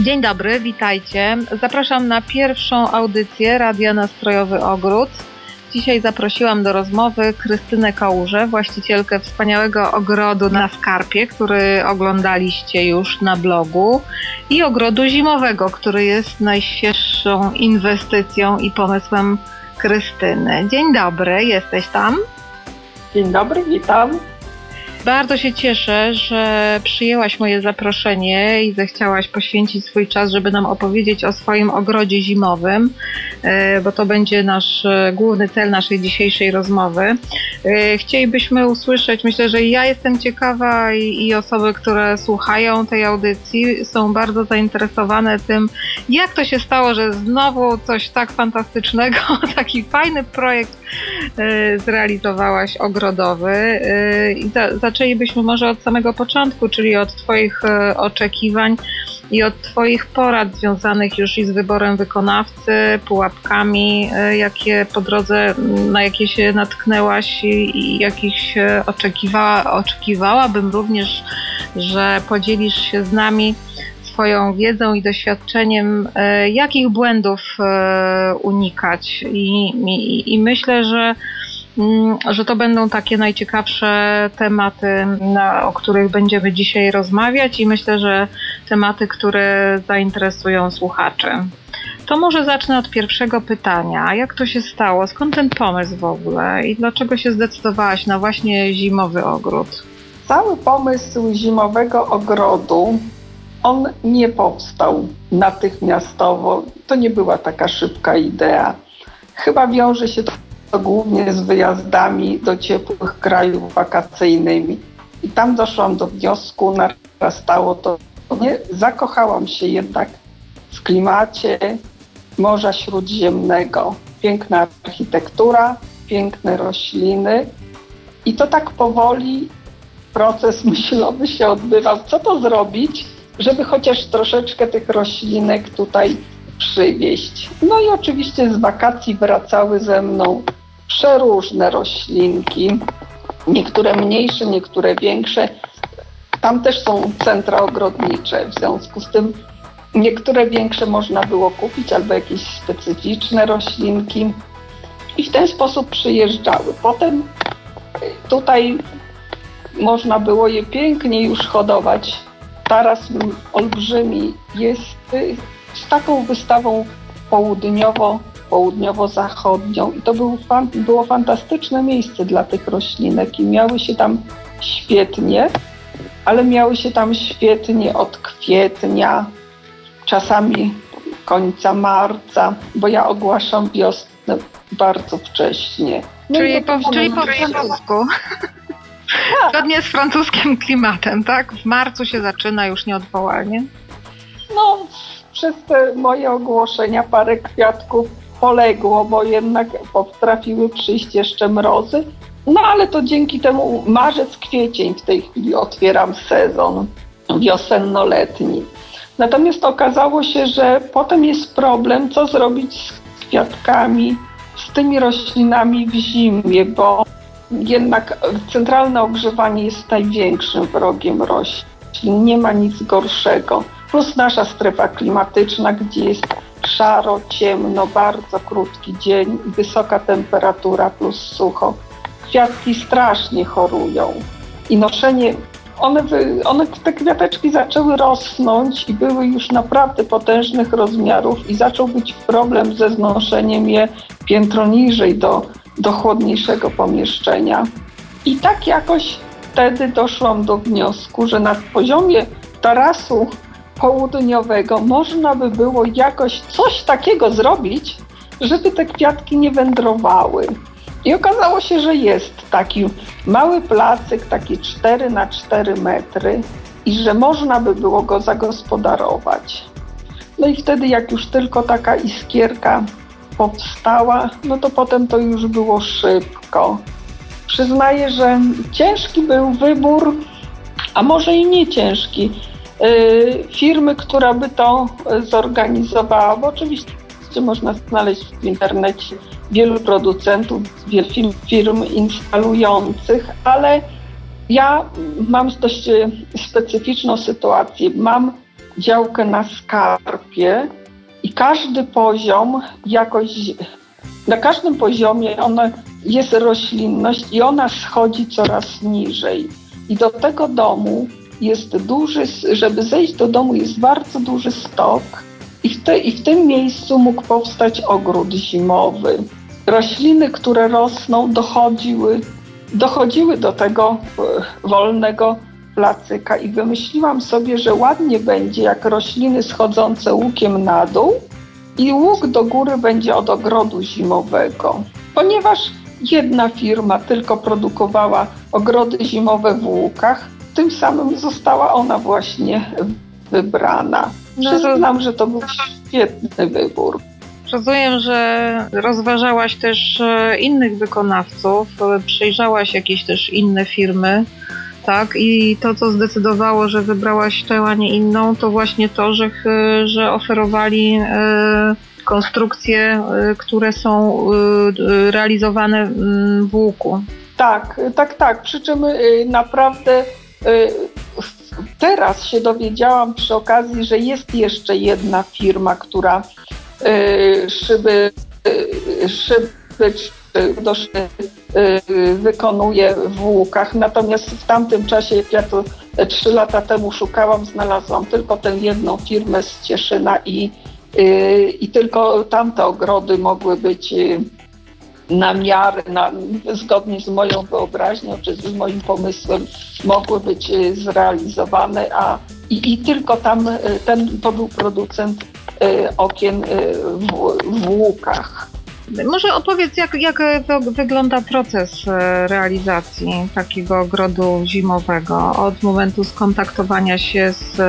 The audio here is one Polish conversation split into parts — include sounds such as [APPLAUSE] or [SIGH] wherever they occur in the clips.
Dzień dobry, witajcie. Zapraszam na pierwszą audycję Radia Nastrojowy Ogród. Dzisiaj zaprosiłam do rozmowy Krystynę Kałużę, właścicielkę wspaniałego ogrodu na Skarpie, który oglądaliście już na blogu i ogrodu zimowego, który jest najświeższą inwestycją i pomysłem Krystyny. Dzień dobry, jesteś tam? Dzień dobry, witam. Bardzo się cieszę, że przyjęłaś moje zaproszenie i zechciałaś poświęcić swój czas, żeby nam opowiedzieć o swoim ogrodzie zimowym, e, bo to będzie nasz e, główny cel naszej dzisiejszej rozmowy. E, chcielibyśmy usłyszeć, myślę, że ja jestem ciekawa i, osoby, które słuchają tej audycji są bardzo zainteresowane tym, jak to się stało, że znowu coś tak fantastycznego, [LAUGHS] taki fajny projekt zrealizowałaś ogrodowy i za zaczęlibyśmy może od samego początku, czyli od Twoich e, oczekiwań i od Twoich porad związanych już i z wyborem wykonawcy, pułapkami, e, jakie po drodze, na jakie się natknęłaś i, i jakich oczekiwała, oczekiwałabym również, że podzielisz się z nami swoją wiedzą i doświadczeniem, e, jakich błędów unikać. I, i, i myślę, że że to będą takie najciekawsze tematy, na, o których będziemy dzisiaj rozmawiać i myślę, że tematy, które zainteresują słuchaczy. To może zacznę od pierwszego pytania. Jak to się stało? Skąd ten pomysł w ogóle i dlaczego się zdecydowałaś na właśnie zimowy ogród? Cały pomysł zimowego ogrodu, on nie powstał natychmiastowo. To nie była taka szybka idea. Chyba wiąże się to głównie z wyjazdami do ciepłych krajów wakacyjnymi. I tam doszłam do wniosku, narastało to nie zakochałam się jednak w klimacie Morza Śródziemnego. Piękna architektura, piękne rośliny. I to tak powoli proces [LAUGHS] myślowy się odbywał. Co to zrobić, żeby chociaż troszeczkę tych roślinek tutaj przywieźć. No i oczywiście z wakacji wracały ze mną przeróżne roślinki, niektóre mniejsze, niektóre większe. Tam też są centra ogrodnicze, w związku z tym niektóre większe można było kupić albo jakieś specyficzne roślinki i w ten sposób przyjeżdżały. Potem tutaj można było je pięknie już hodować. Taras olbrzymi jest z taką wystawą południowo południowo-zachodnią i to był fan, było fantastyczne miejsce dla tych roślinek i miały się tam świetnie, ale miały się tam świetnie od kwietnia, czasami końca marca, bo ja ogłaszam wiosnę bardzo wcześnie. No czyli, po, czyli po francusku. Tak. Zgodnie z francuskim klimatem, tak? W marcu się zaczyna już nieodwołalnie. No, przez te moje ogłoszenia parę kwiatków poległo, bo jednak potrafiły przyjść jeszcze mrozy. No ale to dzięki temu marzec, kwiecień w tej chwili otwieram sezon wiosenno-letni. Natomiast okazało się, że potem jest problem, co zrobić z kwiatkami, z tymi roślinami w zimie, bo jednak centralne ogrzewanie jest największym wrogiem roślin. Nie ma nic gorszego. Plus nasza strefa klimatyczna, gdzie jest szaro, ciemno, bardzo krótki dzień, wysoka temperatura plus sucho. Kwiatki strasznie chorują i noszenie, one, one te kwiateczki zaczęły rosnąć i były już naprawdę potężnych rozmiarów i zaczął być problem ze znoszeniem je piętro niżej do, do chłodniejszego pomieszczenia. I tak jakoś wtedy doszłam do wniosku, że na poziomie tarasu południowego można by było jakoś coś takiego zrobić, żeby te kwiatki nie wędrowały. I okazało się, że jest taki mały placyk, taki 4 na 4 metry i że można by było go zagospodarować. No i wtedy jak już tylko taka iskierka powstała, no to potem to już było szybko. Przyznaję, że ciężki był wybór, a może i nie ciężki firmy, która by to zorganizowała, bo oczywiście można znaleźć w internecie wielu producentów, wielu firm instalujących, ale ja mam dość specyficzną sytuację. Mam działkę na skarpie i każdy poziom jakoś, na każdym poziomie ona jest roślinność i ona schodzi coraz niżej. I do tego domu jest duży, żeby zejść do domu jest bardzo duży stok i w, te, i w tym miejscu mógł powstać ogród zimowy. Rośliny, które rosną, dochodziły, dochodziły do tego e, wolnego placyka i wymyśliłam sobie, że ładnie będzie jak rośliny schodzące łukiem na dół i łuk do góry będzie od ogrodu zimowego. Ponieważ jedna firma tylko produkowała ogrody zimowe w łukach, tym samym została ona właśnie wybrana. No Przyznam, że to był świetny wybór. Rozumiem, że rozważałaś też e, innych wykonawców, e, przejrzałaś jakieś też inne firmy, tak? I to, co zdecydowało, że wybrałaś tę, a nie inną, to właśnie to, że, że oferowali e, konstrukcje, które są realizowane mm, w łuku. Tak, tak, tak. Przy czym naprawdę teraz się dowiedziałam przy okazji, że jest jeszcze jedna firma, która y, szyby, y, szyby y, wykonuje w łukach. Natomiast w tamtym czasie, jak ja to trzy lata temu szukałam, znalazłam tylko tę jedną firmę z Cieszyna i, i tylko tamte ogrody mogły być na miarę, na, zgodnie z moją wyobraźnią czy z moim pomysłem mogły być e, zrealizowane, a i, i tylko tam e, ten to był producent e, okien w, w łukach. Może opowiedz, jak, jak wygląda proces realizacji takiego ogrodu zimowego od momentu skontaktowania się z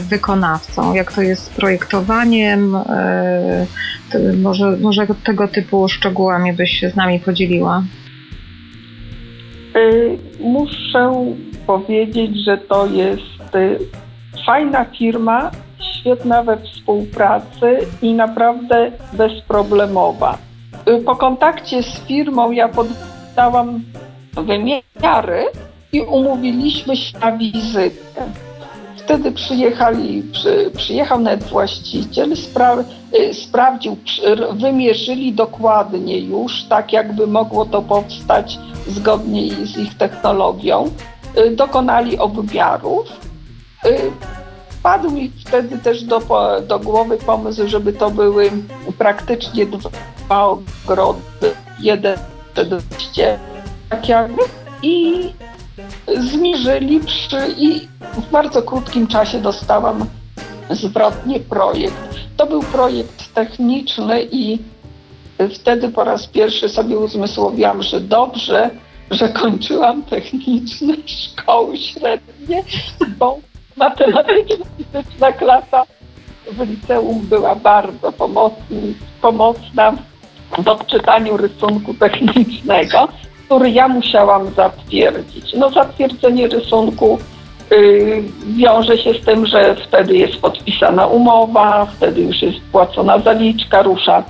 wykonawcą, jak to jest z projektowaniem, może, może tego typu szczegółami byś się z nami podzieliła? Y, muszę powiedzieć, że to jest fajna firma, świetna we współpracy i naprawdę bezproblemowa. Po kontakcie z firmą ja poddałam wymiary i umówiliśmy się na wizytę. Wtedy przyjechali, przy, przyjechał nawet właściciel, spra, y, sprawdził, wymierzyli dokładnie już, tak jakby mogło to powstać zgodnie z ich technologią. Y, dokonali obmiarów. Y, padł mi wtedy też do, do głowy pomysł, żeby to były praktycznie dwa ogrody, jeden tak jakby i zmierzyli przy, i w bardzo krótkim czasie dostałam zwrotnie projekt. To był projekt techniczny i wtedy po raz pierwszy sobie uzmysłowiłam, że dobrze, że kończyłam techniczne szkoły średnie, bo matematyczna klasa w liceum była bardzo pomocny, pomocna w odczytaniu rysunku technicznego który ja musiałam zatwierdzić. No zatwierdzenie rysunku y, wiąże się z tym, że wtedy jest podpisana umowa, wtedy już jest płacona zaliczka, rusza,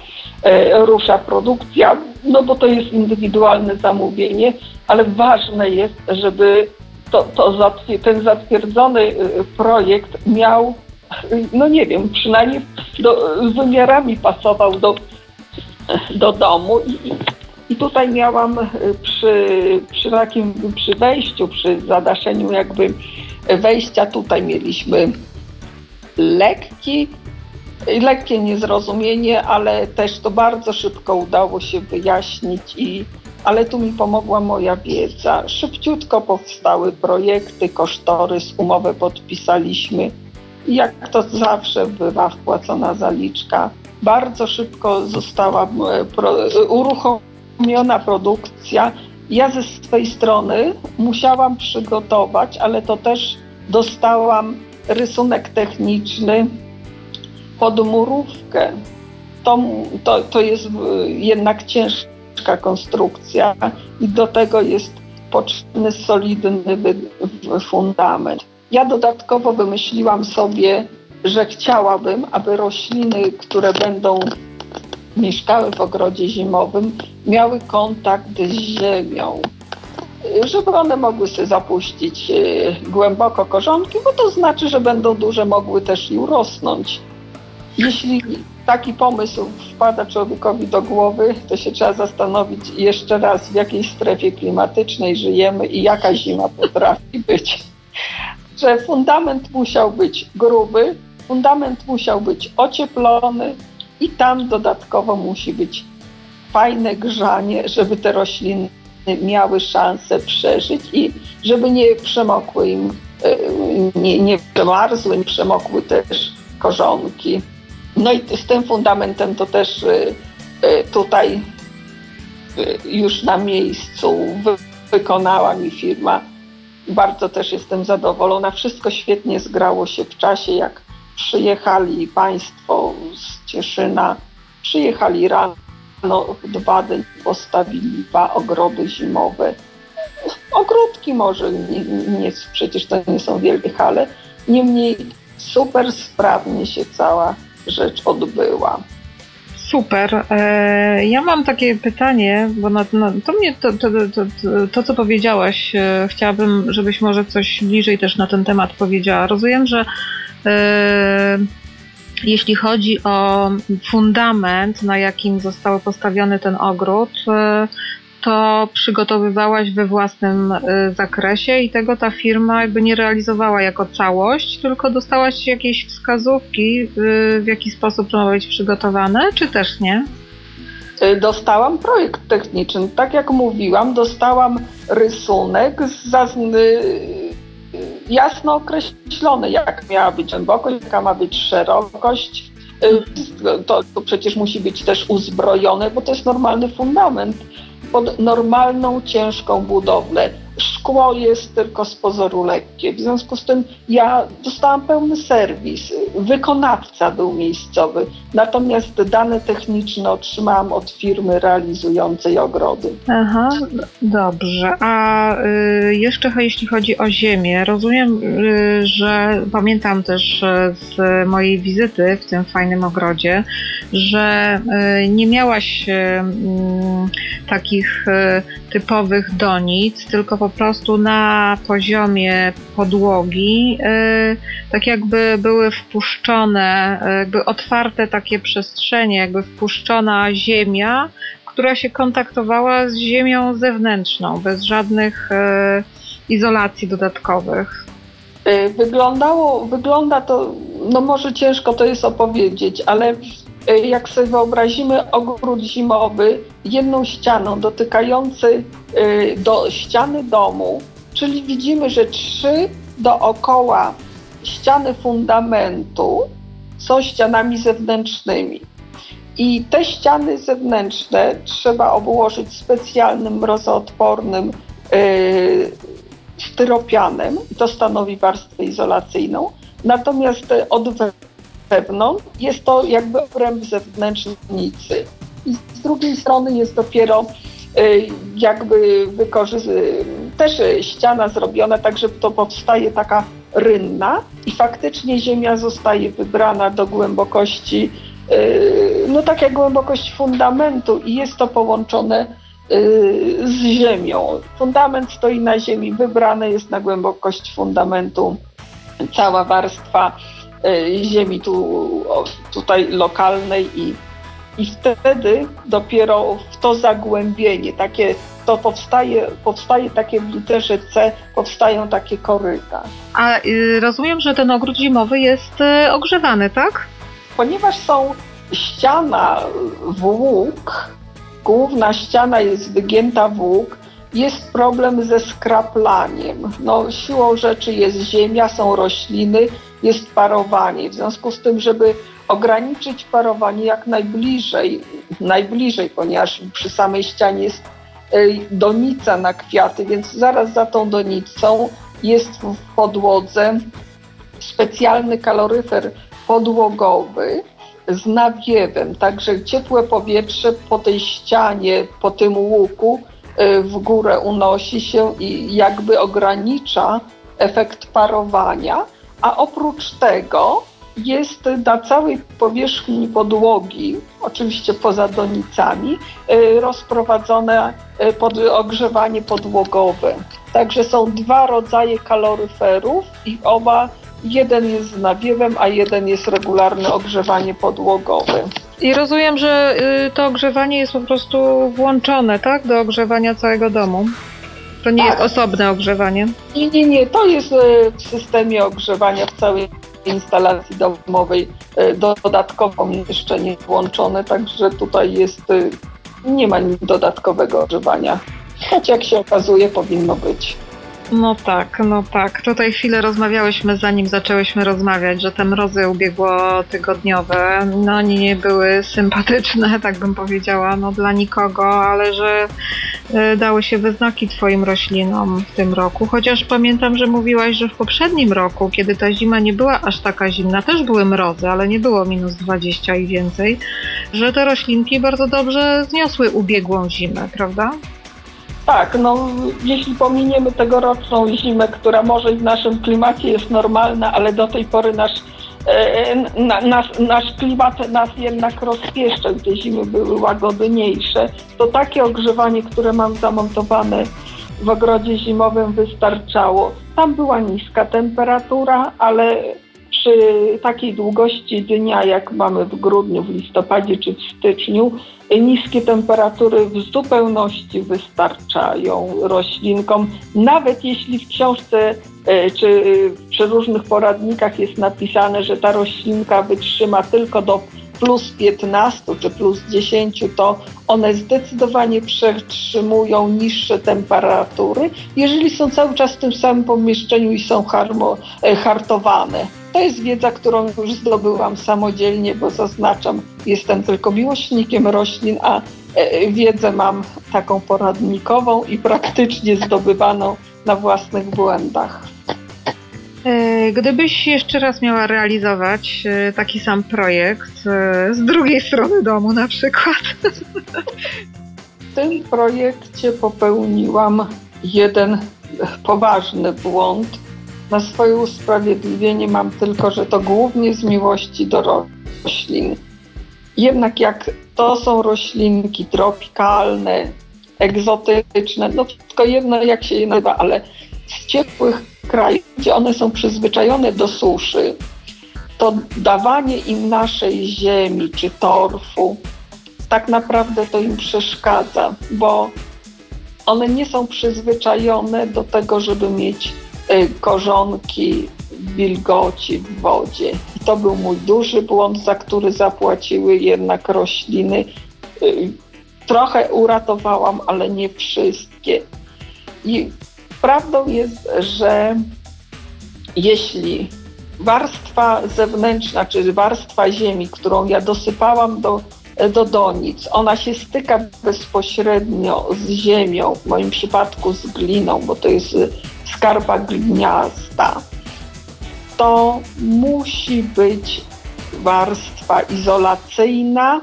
y, rusza produkcja, no bo to jest indywidualne zamówienie, ale ważne jest, żeby to, to ten zatwierdzony y, projekt miał, no nie wiem, przynajmniej do, z wymiarami pasował do, do domu i, i tutaj miałam y, przy, przy takim, przy wejściu, przy zadaszeniu jakby wejścia, tutaj mieliśmy lekki, lekkie niezrozumienie, ale też to bardzo szybko udało się wyjaśnić i ale tu mi pomogła moja wiedza. Szybciutko powstały projekty, kosztorys, umowę podpisaliśmy. Jak to zawsze bywa wpłacona zaliczka, bardzo szybko została e, uruchomiona uruchomiona produkcja. Ja ze swojej strony musiałam przygotować, ale to też dostałam rysunek techniczny pod murówkę. To, to, to jest jednak ciężka konstrukcja i do tego jest potrzebny solidny fundament. Ja dodatkowo wymyśliłam sobie, że chciałabym, aby rośliny, które będą mieszkały w ogrodzie zimowym, miały kontakt z ziemią, żeby one mogły sobie zapuścić e, głęboko korzonki, bo to znaczy, że będą duże, mogły też i urosnąć. Jeśli taki pomysł wpada człowiekowi do głowy, to się trzeba zastanowić jeszcze raz, w jakiej strefie klimatycznej żyjemy i jaka zima potrafi [LAUGHS] być. Że fundament musiał być gruby, fundament musiał być ocieplony i tam dodatkowo musi być fajne grzanie, żeby te rośliny miały szansę przeżyć i żeby nie przemokły im, e, nie, nie przemarzły, nie przemokły też korzonki. No i z tym fundamentem to też y, y, tutaj już na miejscu wykonała mi firma. Bardzo też jestem zadowolona. Wszystko świetnie zgrało się w czasie, jak przyjechali Państwo z Cieszyna, przyjechali rano, dwa dni postawili dwa ogrody zimowe. Ogródki może, nie, nie, przecież to nie są wielkie hale, niemniej super sprawnie się cała rzecz odbyła. Super. E, ja mam takie pytanie, bo na, na, to mnie to, to, to, to, co powiedziałaś, e, chciałabym, żebyś może coś bliżej też na ten temat powiedziała. Rozumiem, że jeśli chodzi o fundament, na jakim został postawiony ten ogród, to przygotowywałaś we własnym y, zakresie i tego ta firma jakby nie realizowała jako całość, tylko dostałaś jakieś wskazówki, w jaki sposób to ma być przygotowane, czy też nie? Dostałam projekt techniczny. Tak jak mówiłam, dostałam rysunek jasno określony, jak miała być głębokość, jaka ma być szerokość. To, to przecież musi być też uzbrojone, bo to jest normalny fundament pod normalną, ciężką budowlę. Szkło jest tylko z pozoru lekkie. W związku z tym ja dostałam pełny serwis. Wykonawca był miejscowy. Natomiast dane techniczne otrzymałam od firmy realizującej ogrody. Aha, dobrze. A y, jeszcze jeśli chodzi o ziemię, rozumiem, y, że pamiętam też y, z mojej wizyty w tym fajnym ogrodzie, że y, nie miałaś y, takich y, typowych donic, tylko po prostu na poziomie podłogi, tak jakby były wpuszczone, jakby otwarte takie przestrzenie, jakby wpuszczona ziemia, która się kontaktowała z ziemią zewnętrzną, bez żadnych izolacji dodatkowych. Wyglądało, wygląda to, no może ciężko to jest opowiedzieć, ale jak sobie wyobrazimy ogród zimowy jedną ścianą dotykający e, do ściany domu, czyli widzimy, że trzy dookoła ściany fundamentu są ścianami zewnętrznymi. I te ściany zewnętrzne trzeba obłożyć specjalnym mrozoodpornym yy, styropianem, to stanowi warstwę izolacyjną. Natomiast od wewnątrz, jest to jakby obręb zewnętrznicy. I z drugiej strony jest dopiero y, jakby też ściana zrobiona tak, że to powstaje taka rynna i faktycznie ziemia zostaje wybrana do głębokości, y, no tak jak głębokość fundamentu i jest to połączone y, z ziemią. Fundament stoi na ziemi, wybrane jest na głębokość fundamentu cała warstwa ziemi tu, tutaj lokalnej i, i wtedy dopiero w to zagłębienie, takie, to powstaje, powstaje takie w literze C, powstają takie koryta. A y, rozumiem, że ten ogród zimowy jest y, ogrzewany, tak? Ponieważ są ściana w łuk, główna ściana jest wygięta w łuk, jest problem ze skraplaniem. No, siłą rzeczy jest ziemia, są rośliny, jest parowanie. W związku z tym, żeby ograniczyć parowanie jak najbliżej, najbliżej, ponieważ przy samej ścianie jest donica na kwiaty, więc zaraz za tą donicą jest w podłodze specjalny kaloryfer podłogowy z nawiewem, także ciepłe powietrze po tej ścianie, po tym łuku w górę unosi się i jakby ogranicza efekt parowania a oprócz tego jest na całej powierzchni podłogi, oczywiście poza donicami, y, rozprowadzone y, pod ogrzewanie podłogowe. Także są dwa rodzaje kaloryferów i oba Jeden jest z nawiewem, a jeden jest regularne ogrzewanie podłogowe. I rozumiem, że y, to ogrzewanie jest po prostu włączone, tak? Do ogrzewania całego domu. To nie Tak. jest osobne ogrzewanie. Nie, nie, nie, to jest e, w systemie ogrzewania w całej instalacji domowej e, dodatkowo umieszczenie włączone, także tutaj jest, nie ma nic dodatkowego ogrzewania. Choć jak się okazuje powinno być. No tak, no tak. Tutaj chwilę rozmawiałyśmy, zanim zaczęłyśmy rozmawiać, że te mrozy ubiegłotygodniowe, no nie były sympatyczne, [LAUGHS] tak bym powiedziała, no dla nikogo, ale że y, dały się we znaki twoim roślinom w tym roku. Chociaż pamiętam, że mówiłaś, że w poprzednim roku, kiedy ta zima nie była aż taka zimna, też były mrozy, ale nie było minus 20 i więcej, że te roślinki bardzo dobrze zniosły ubiegłą zimę, prawda? Tak, no jeśli pominiemy tegoroczną zimę, która może w naszym klimacie jest normalna, ale do tej pory nasz, e, na, nasz, nasz klimat nas jednak rozpieszczał i te zimy były łagodniejsze, to takie ogrzewanie, które mam zamontowane w ogrodzie zimowym wystarczało. Tam była niska temperatura, ale przy takiej długości dnia, jak mamy w grudniu, w listopadzie czy w styczniu, niskie temperatury w zupełności wystarczają roślinkom. Nawet jeśli w książce e, czy w przeróżnych poradnikach jest napisane, że ta roślinka wytrzyma tylko do plus 15 czy plus 10, to one zdecydowanie przetrzymują niższe temperatury, jeżeli są cały czas w tym samym pomieszczeniu i są harmo, e, hartowane. To jest wiedza, którą już zdobyłam samodzielnie, bo zaznaczam, jestem tylko miłośnikiem roślin, a e, wiedzę mam taką poradnikową i praktycznie zdobywaną na własnych błędach. E, Gdybyś jeszcze raz miała realizować e, taki sam projekt e, z drugiej strony domu na przykład, W tym projekcie popełniłam jeden poważny błąd. Na swoje usprawiedliwienie mam tylko, że to głównie z miłości do roślin. Jednak jak to są roślinki tropikalne, egzotyczne, no tylko jedno jak się je nazywa, ale z ciepłych krajów, gdzie one są przyzwyczajone do suszy, to dawanie im naszej ziemi czy torfu tak naprawdę to im przeszkadza, bo one nie są przyzwyczajone do tego, żeby mieć y, korzonki wilgoci w wodzie. I to był mój duży błąd, za który zapłaciły jednak rośliny. Y, Trochę uratowałam, ale nie wszystkie. I prawdą jest, że jeśli warstwa zewnętrzna, czy warstwa ziemi, którą ja dosypałam do do donic. Ona się styka bezpośrednio z ziemią, w moim przypadku z gliną, bo to jest skarba gliniasta. To musi być warstwa izolacyjna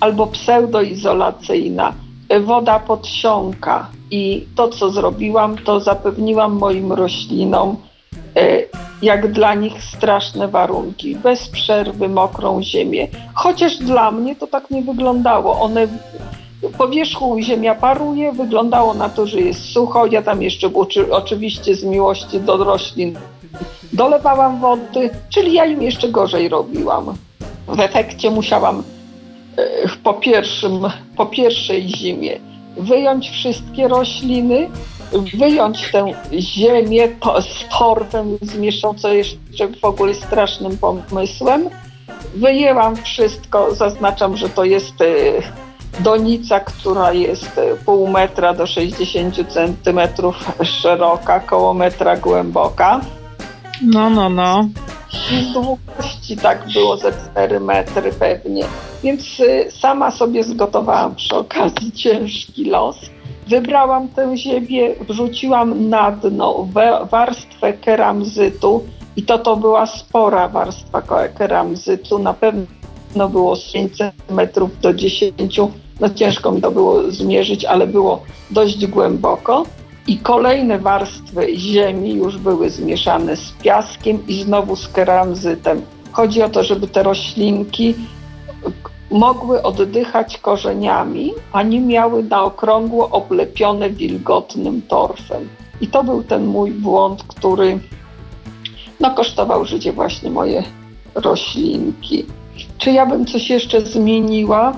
albo pseudoizolacyjna. Woda podsiąka i to, co zrobiłam, to zapewniłam moim roślinom y, jak dla nich straszne warunki, bez przerwy mokrą ziemię. Chociaż dla mnie to tak nie wyglądało. One po wierzchu ziemia paruje, wyglądało na to, że jest sucho. Ja tam jeszcze oczy, oczywiście z miłości do roślin dolewałam wody, czyli ja im jeszcze gorzej robiłam. W efekcie musiałam e, po, pierwszym, po pierwszej zimie wyjąć wszystkie rośliny, wyjąć tę ziemię to, z torfem zmieszczą, co jeszcze w ogóle strasznym pomysłem. Wyjęłam wszystko, zaznaczam, że to jest y, donica, która jest y, pół metra do 60 centymetrów szeroka, koło metra głęboka. no, no, no. I z długości tak było ze 4 metry pewnie. Więc y, sama sobie zgotowałam przy okazji [LAUGHS] ciężki los. Wybrałam tę ziemię, wrzuciłam na dno warstwę keramzytu i to to była spora warstwa keramzytu, na pewno było z 5 metrów do 10, no ciężko mi to było zmierzyć, ale było dość głęboko. I kolejne warstwy ziemi już były zmieszane z piaskiem i znowu z keramzytem. Chodzi o to, żeby te roślinki mogły oddychać korzeniami, a nie miały na okrągło oblepione wilgotnym torfem. I to był ten mój błąd, który no kosztował życie właśnie moje roślinki. Czy ja bym coś jeszcze zmieniła?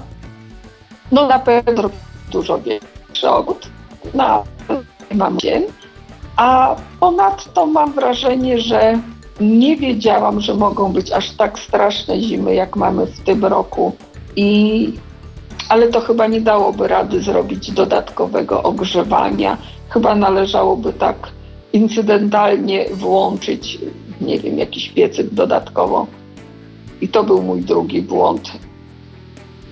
No na pewno dużo większy ogród, na mam dzień, a ponadto mam wrażenie, że nie wiedziałam, że mogą być aż tak straszne zimy, jak mamy w tym roku. I, ale to chyba nie dałoby rady zrobić dodatkowego ogrzewania. Chyba należałoby tak incydentalnie włączyć, nie wiem, jakiś piecyk dodatkowo. I to był mój drugi błąd.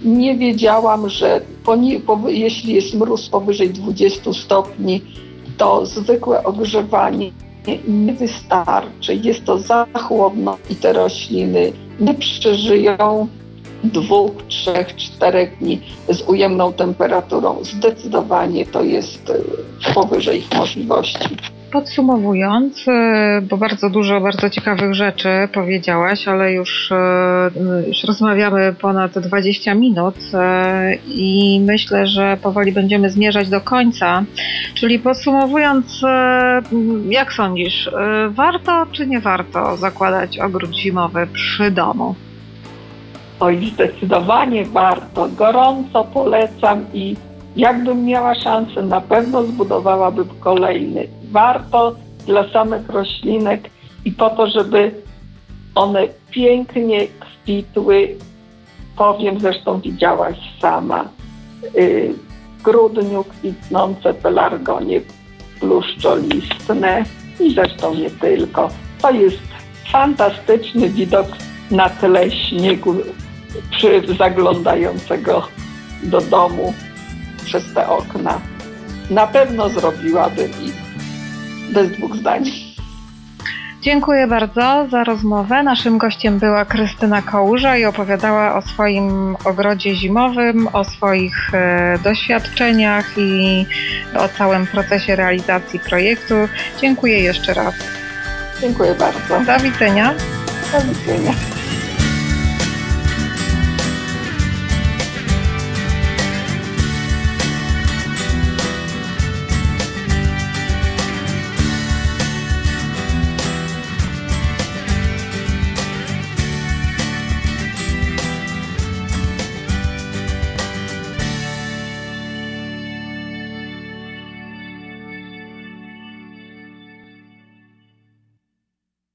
Nie wiedziałam, że poni- po, jeśli jest mróz powyżej 20 stopni, to zwykłe ogrzewanie nie wystarczy. Jest to za chłodno i te rośliny nie przeżyją dwóch, trzech, czterech dni z ujemną temperaturą. Zdecydowanie to jest e, powyżej ich możliwości. Podsumowując, e, bo bardzo dużo bardzo ciekawych rzeczy powiedziałaś, ale już, e, już rozmawiamy ponad 20 minut e, i myślę, że powoli będziemy zmierzać do końca. Czyli podsumowując, jak sądzisz, warto czy nie warto zakładać ogród zimowy przy domu? Oj, zdecydowanie warto. Gorąco polecam i jakbym miała szansę, na pewno zbudowałabym kolejny. Warto dla samych roślinek i po to, żeby one pięknie kwitły. Powiem, zresztą widziałaś sama, y, w grudniu kwitnące pelargonie pluszczolistne i zresztą nie tylko. To jest fantastyczny widok na tle śniegu przy zaglądającego do domu przez te okna. Na pewno zrobiłabym i bez dwóch zdań. Dziękuję bardzo za rozmowę. Naszym gościem była Krystyna Kołurza i opowiadała o swoim ogrodzie zimowym, o swoich e, doświadczeniach i o całym procesie realizacji projektu. Dziękuję jeszcze raz. Dziękuję bardzo. Do widzenia. Do widzenia.